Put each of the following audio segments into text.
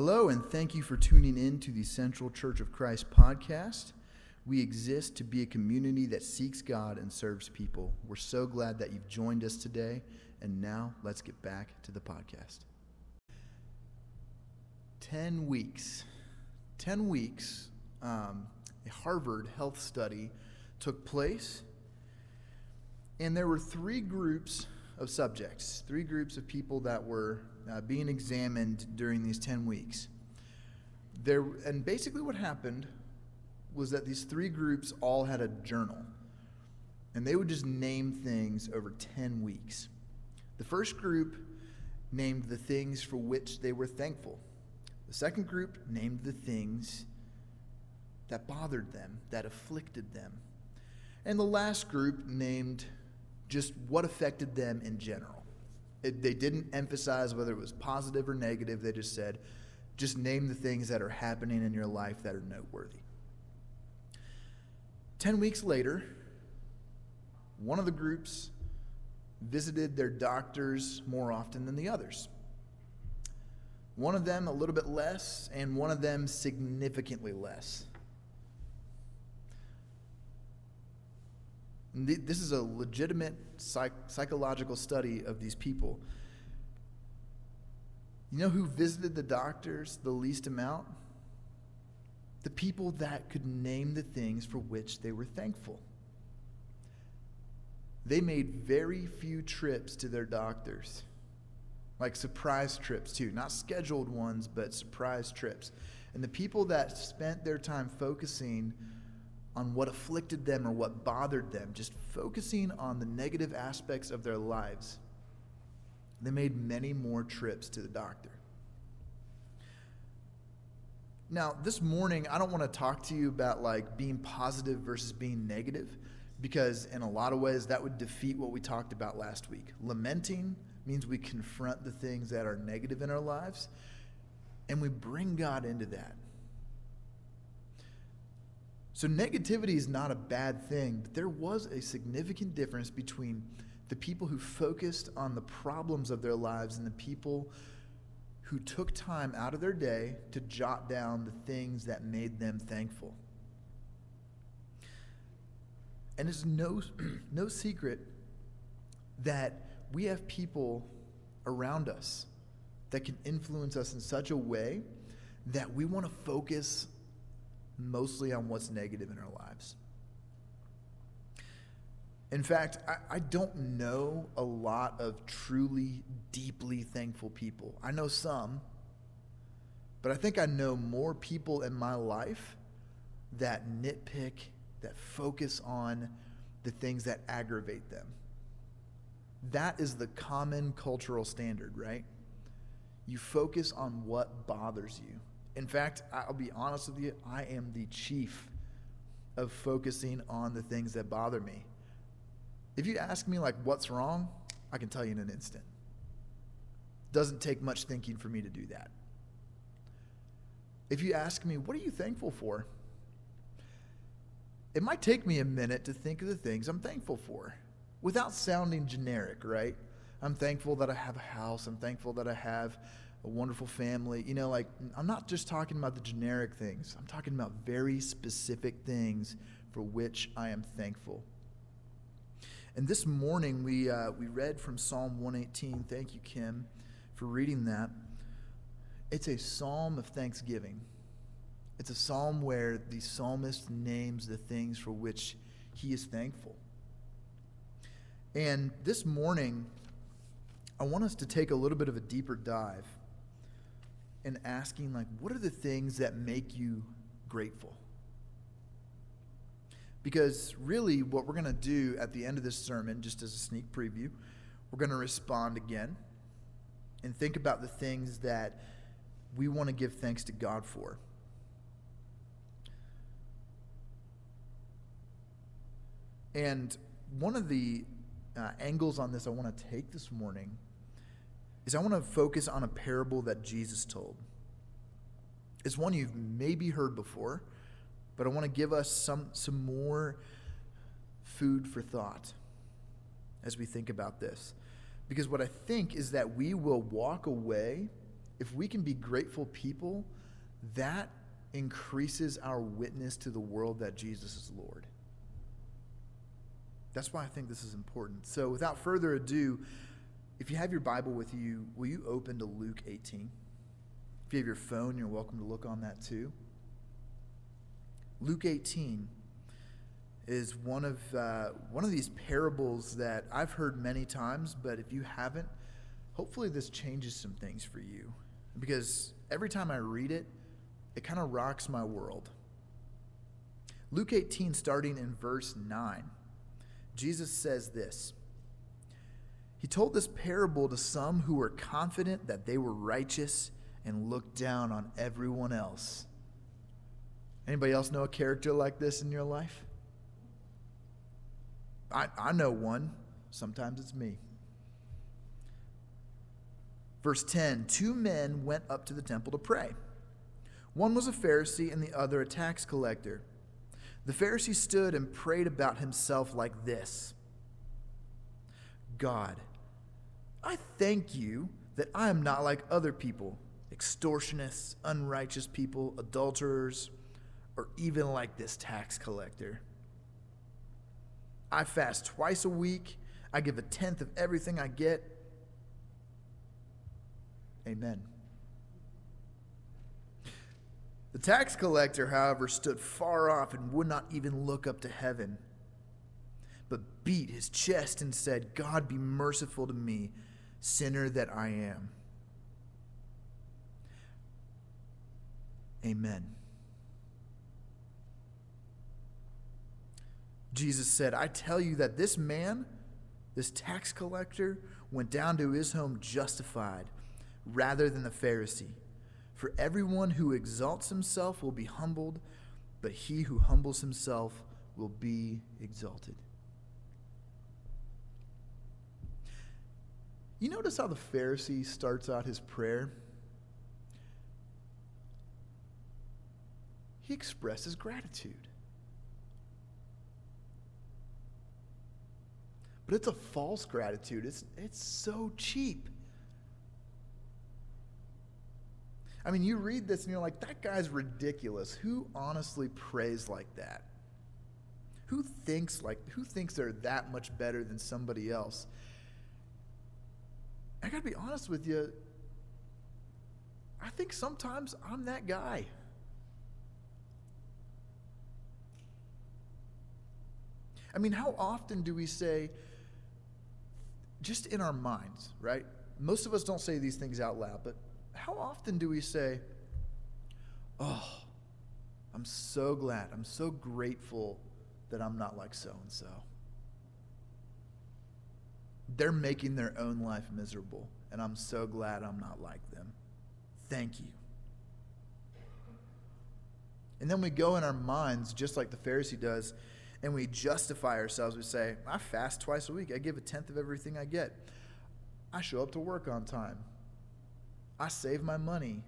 Hello, and thank you for tuning in to the Central Church of Christ podcast. We exist to be a community that seeks God and serves people. We're so glad that you've joined us today. And now let's get back to the podcast. 10 weeks. 10 weeks, um, a Harvard health study took place, and there were three groups of subjects, three groups of people that were uh, being examined during these 10 weeks. There, and basically, what happened was that these three groups all had a journal, and they would just name things over 10 weeks. The first group named the things for which they were thankful. The second group named the things that bothered them, that afflicted them. And the last group named just what affected them in general. It, they didn't emphasize whether it was positive or negative. They just said, just name the things that are happening in your life that are noteworthy. Ten weeks later, one of the groups visited their doctors more often than the others. One of them a little bit less, and one of them significantly less. This is a legitimate psych- psychological study of these people. You know who visited the doctors the least amount? The people that could name the things for which they were thankful. They made very few trips to their doctors, like surprise trips, too. Not scheduled ones, but surprise trips. And the people that spent their time focusing on what afflicted them or what bothered them, just focusing on the negative aspects of their lives, they made many more trips to the doctor. Now, this morning, I don't want to talk to you about like being positive versus being negative, because in a lot of ways that would defeat what we talked about last week. Lamenting means we confront the things that are negative in our lives and we bring God into that. So, negativity is not a bad thing, but there was a significant difference between the people who focused on the problems of their lives and the people who took time out of their day to jot down the things that made them thankful. And it's no, no secret that we have people around us that can influence us in such a way that we want to focus mostly on what's negative in our lives. In fact, I, I, don't know a lot of truly, deeply thankful people. I know some, but I think I know more people in my life that nitpick, that focus on the things that aggravate them. That is the common cultural standard, right? You focus on what bothers you. In fact, I'll be honest with you, I am the chief of focusing on the things that bother me. If you ask me, like, what's wrong, I can tell you in an instant. Doesn't take much thinking for me to do that. If you ask me, what are you thankful for? It might take me a minute to think of the things I'm thankful for without sounding generic, right? I'm thankful that I have a house. I'm thankful that I have a wonderful family. You know, like, I'm not just talking about the generic things, I'm talking about very specific things for which I am thankful. And this morning, we, uh, we read from Psalm 118. Thank you, Kim, for reading that. It's a psalm of thanksgiving. It's a psalm where the psalmist names the things for which he is thankful. And this morning, I want us to take a little bit of a deeper dive and asking like what are the things that make you grateful? Because really what we're going to do at the end of this sermon just as a sneak preview we're going to respond again and think about the things that we want to give thanks to god for. And one of the uh, angles on this i want to take this morning is I want to focus on a parable that Jesus told. It's one you've maybe heard before, but I want to give us some, some more food for thought as we think about this. Because what I think is that we will walk away if we can be grateful people, that increases our witness to the world that Jesus is Lord. That's why I think this is important. So, without further ado, if you have your Bible with you, will you open to Luke 18? If you have your phone, you're welcome to look on that too. Luke 18 is one of, uh, one of these parables that I've heard many times, but if you haven't, hopefully this changes some things for you. Because every time I read it, it kind of rocks my world. Luke 18, starting in verse 9, Jesus says this. He told this parable to some who were confident that they were righteous and looked down on everyone else. Anybody else know a character like this in your life? I, I know one. Sometimes it's me. Verse 10 Two men went up to the temple to pray. One was a Pharisee and the other a tax collector. The Pharisee stood and prayed about himself like this God, I thank you that I am not like other people, extortionists, unrighteous people, adulterers, or even like this tax collector. I fast twice a week. I give a tenth of everything I get. Amen. The tax collector, however, stood far off and would not even look up to heaven, but beat his chest and said, God be merciful to me, sinner that I am. Amen. Jesus said, I tell you that this man, this tax collector, went down to his home justified rather than the Pharisee. For everyone who exalts himself will be humbled, but he who humbles himself will be exalted. You notice how the Pharisee starts out his prayer? He expresses gratitude. But it's a false gratitude. It's, it's so cheap. I mean, you read this and you're like, that guy's ridiculous. Who honestly prays like that? Who thinks like who thinks they're that much better than somebody else? I gotta be honest with you. I think sometimes I'm that guy. I mean, how often do we say, just in our minds, right? Most of us don't say these things out loud, but how often do we say, Oh, I'm so glad, I'm so grateful that I'm not like so and so? They're making their own life miserable, and I'm so glad I'm not like them. Thank you. And then we go in our minds, just like the Pharisee does, and we justify ourselves. We say, I fast twice a week. I give a tenth of everything I get. I show up to work on time. I save my money.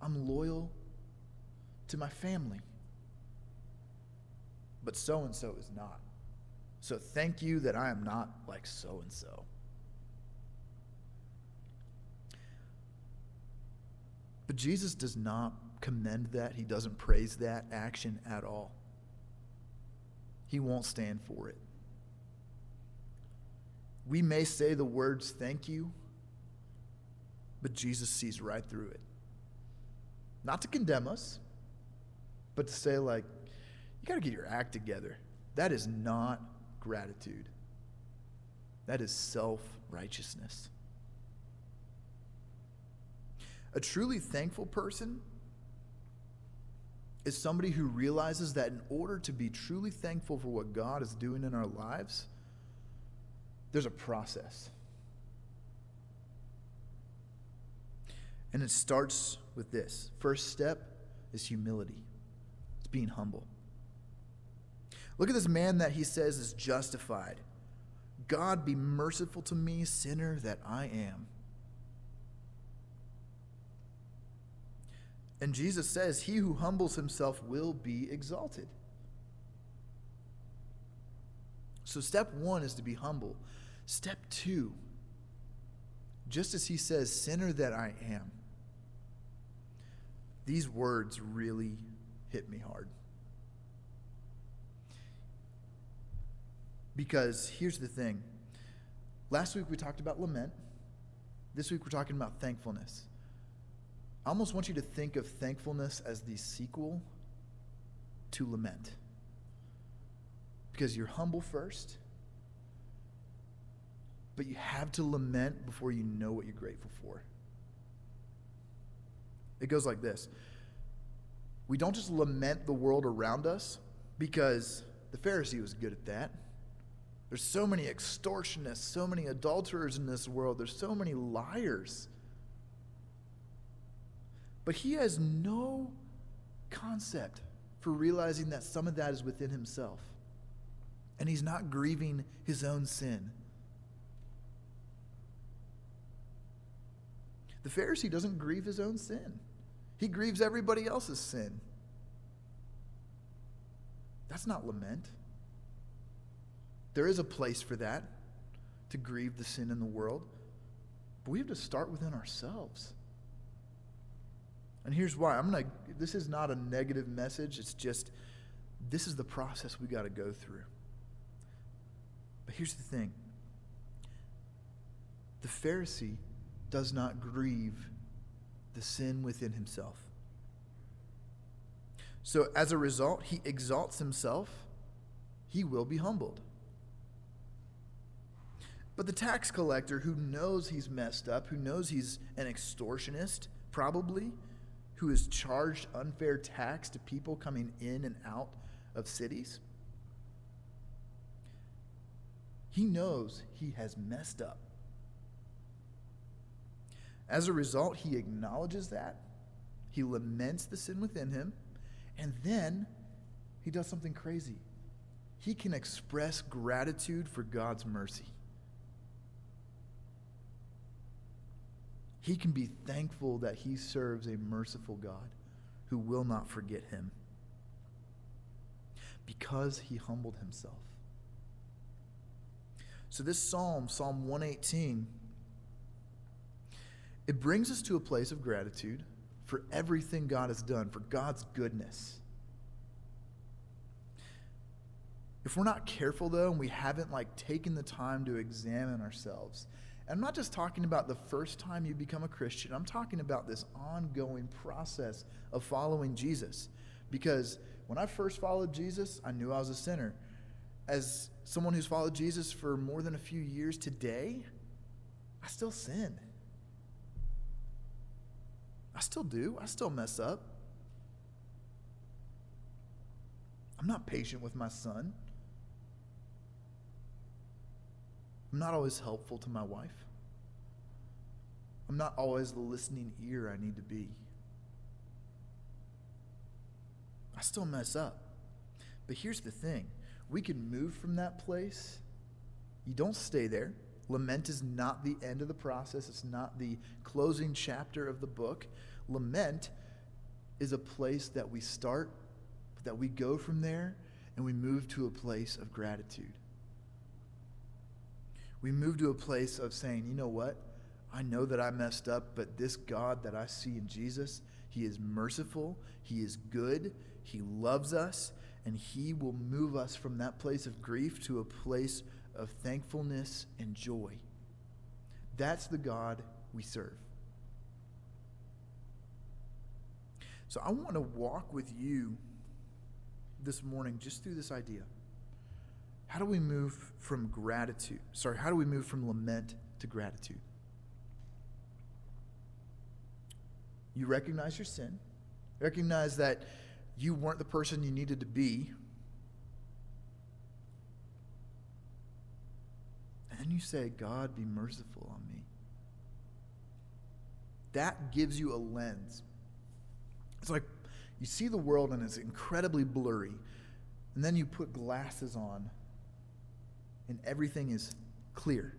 I'm loyal to my family. But so and so is not. So thank you that I am not like so and so. But Jesus does not commend that. He doesn't praise that action at all he won't stand for it. We may say the words thank you, but Jesus sees right through it. Not to condemn us, but to say, like, you got to get your act together. That is not gratitude, that is self righteousness. A truly thankful person is somebody who realizes that in order to be truly thankful for what God is doing in our lives, there's a process. And it starts with this first step is humility, it's being humble. Look at this man that he says is justified. God be merciful to me, sinner that I am. And Jesus says, He who humbles himself will be exalted. So, step one is to be humble. Step two, just as he says, Sinner that I am. These words really hit me hard. Because here's the thing last week we talked about lament, this week we're talking about thankfulness. I almost want you to think of thankfulness as the sequel to lament. Because you're humble first, but you have to lament before you know what you're grateful for. It goes like this We don't just lament the world around us because the Pharisee was good at that. There's so many extortionists, so many adulterers in this world, there's so many liars. But he has no concept for realizing that some of that is within himself. And he's not grieving his own sin. The Pharisee doesn't grieve his own sin, he grieves everybody else's sin. That's not lament. There is a place for that, to grieve the sin in the world. But we have to start within ourselves. And here's why. I'm going to this is not a negative message. It's just this is the process we got to go through. But here's the thing. The Pharisee does not grieve the sin within himself. So as a result, he exalts himself, he will be humbled. But the tax collector who knows he's messed up, who knows he's an extortionist, probably, who has charged unfair tax to people coming in and out of cities, he knows he has messed up. As a result, he acknowledges that, he laments the sin within him, and then he does something crazy. He can express gratitude for God's mercy. He can be thankful that he serves a merciful God who will not forget him because he humbled himself. So, this psalm, Psalm 118, it brings us to a place of gratitude for everything God has done, for God's goodness. If we're not careful, though, and we haven't like taken the time to examine ourselves, I'm not just talking about the first time you become a Christian, I'm talking about this ongoing process of following Jesus. Because when I first followed Jesus, I knew I was a sinner. As someone who's followed Jesus for more than a few years today, I still sin. I still do. I still mess up. I'm not patient with my son. I'm not always helpful to my wife. I'm not always the listening ear I need to be. I still mess up. But here's the thing we can move from that place. You don't stay there. Lament is not the end of the process, it's not the closing chapter of the book. Lament is a place that we start, that we go from there, and we move to a place of gratitude we move to a place of saying, you know what? I know that I messed up, but this God that I see in Jesus, He is merciful, He is good, He loves us, and He will move us from that place of grief to a place of thankfulness and joy. That's the God we serve. So I want to walk with you this morning just through this idea. How do we move from gratitude? Sorry, how do we move from lament to gratitude? You recognize your sin, recognize that you weren't the person you needed to be. And then you say, God, be merciful on me. That gives you a lens. It's like you see the world and it's incredibly blurry. And then you put glasses on and everything is clear.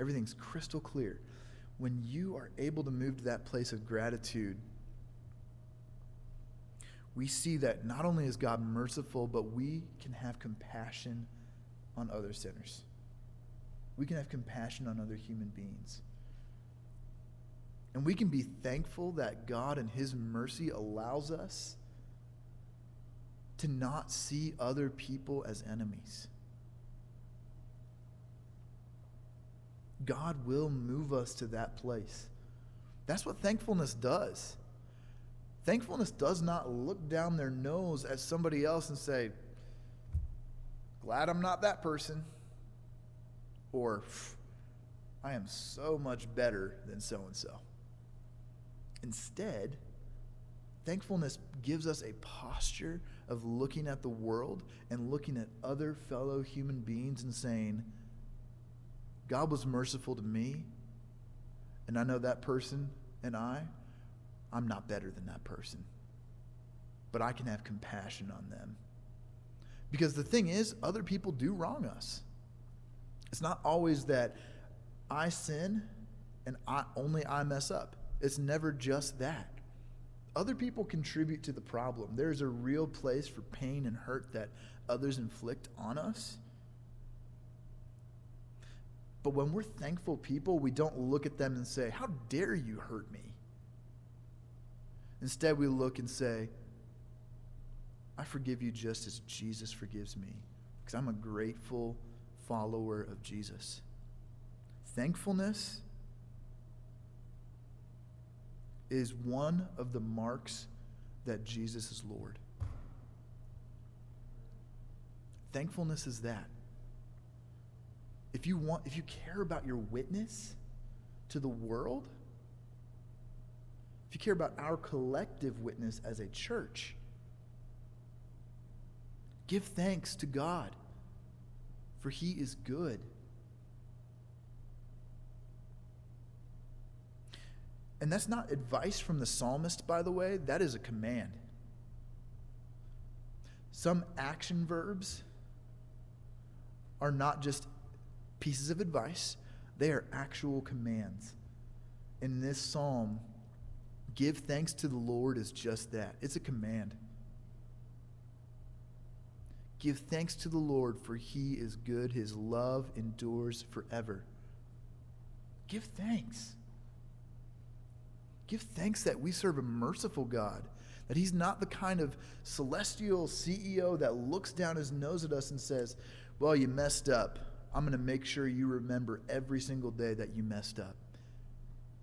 Everything's crystal clear. When you are able to move to that place of gratitude, we see that not only is God merciful, but we can have compassion on other sinners. We can have compassion on other human beings. And we can be thankful that God and His mercy allows us to not see other people as enemies. God will move us to that place. That's what thankfulness does. Thankfulness does not look down their nose at somebody else and say, Glad I'm not that person. Or, I am so much better than so and so. Instead, thankfulness gives us a posture of looking at the world and looking at other fellow human beings and saying, God was merciful to me, and I know that person and I, I'm not better than that person. But I can have compassion on them. Because the thing is, other people do wrong us. It's not always that I sin and I, only I mess up. It's never just that. Other people contribute to the problem. There's a real place for pain and hurt that others inflict on us. But when we're thankful people, we don't look at them and say, How dare you hurt me? Instead, we look and say, I forgive you just as Jesus forgives me, because I'm a grateful follower of Jesus. Thankfulness is one of the marks that Jesus is Lord. Thankfulness is that. If you want if you care about your witness to the world, if you care about our collective witness as a church, give thanks to God, for he is good. And that's not advice from the psalmist, by the way, that is a command. Some action verbs are not just pieces of advice, they are actual commands. In this psalm, give thanks to the Lord is just that it's a command. Give thanks to the Lord, for he is good. His love endures forever. Give thanks. Give thanks that we serve a merciful God, that he's not the kind of celestial CEO that looks down his nose at us and says, Well, you messed up. I'm going to make sure you remember every single day that you messed up.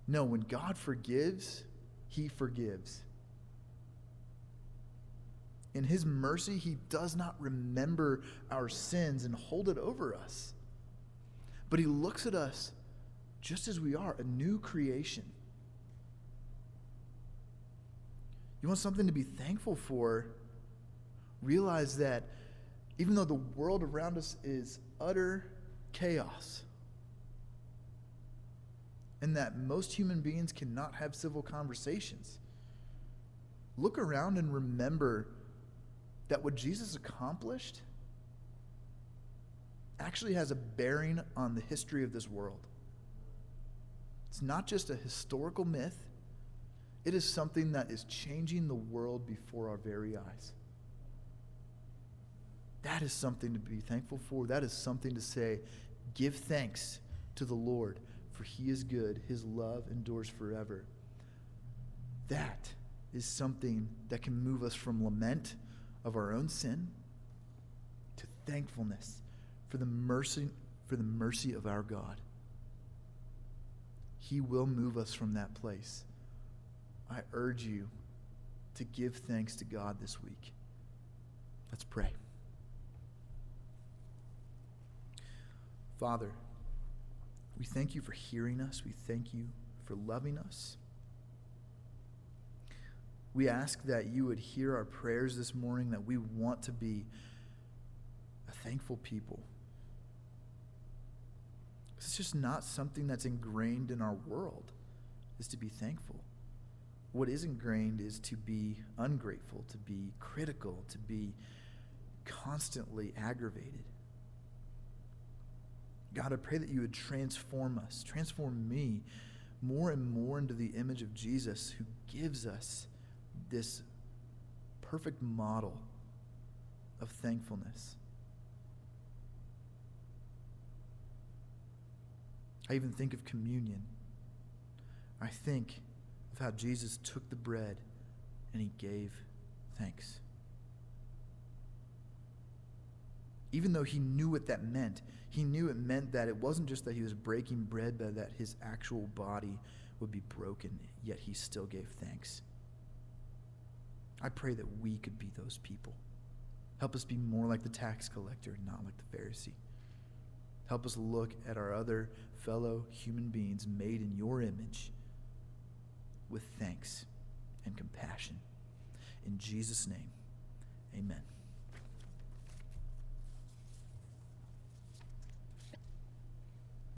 No, when God forgives, he forgives. In his mercy, he does not remember our sins and hold it over us. But he looks at us just as we are, a new creation. You want something to be thankful for? Realize that even though the world around us is utter chaos, and that most human beings cannot have civil conversations, look around and remember that what Jesus accomplished actually has a bearing on the history of this world. It's not just a historical myth, it is something that is changing the world before our very eyes. That is something to be thankful for. That is something to say, give thanks to the Lord, for he is good. His love endures forever. That is something that can move us from lament of our own sin to thankfulness for the mercy for the mercy of our God. He will move us from that place. I urge you to give thanks to God this week. Let's pray. Father, we thank you for hearing us. We thank you for loving us. We ask that you would hear our prayers this morning, that we want to be a thankful people. It's just not something that's ingrained in our world, is to be thankful what is ingrained is to be ungrateful, to be critical, to be constantly aggravated. God, I pray that you would transform us, transform me more and more into the image of Jesus who gives us this perfect model of thankfulness. I even think of communion. I think of how Jesus took the bread and he gave thanks. Even though he knew what that meant, he knew it meant that it wasn't just that he was breaking bread, but that his actual body would be broken, yet he still gave thanks. I pray that we could be those people. Help us be more like the tax collector, and not like the Pharisee. Help us look at our other fellow human beings made in your image with thanks and compassion. In Jesus' name, amen.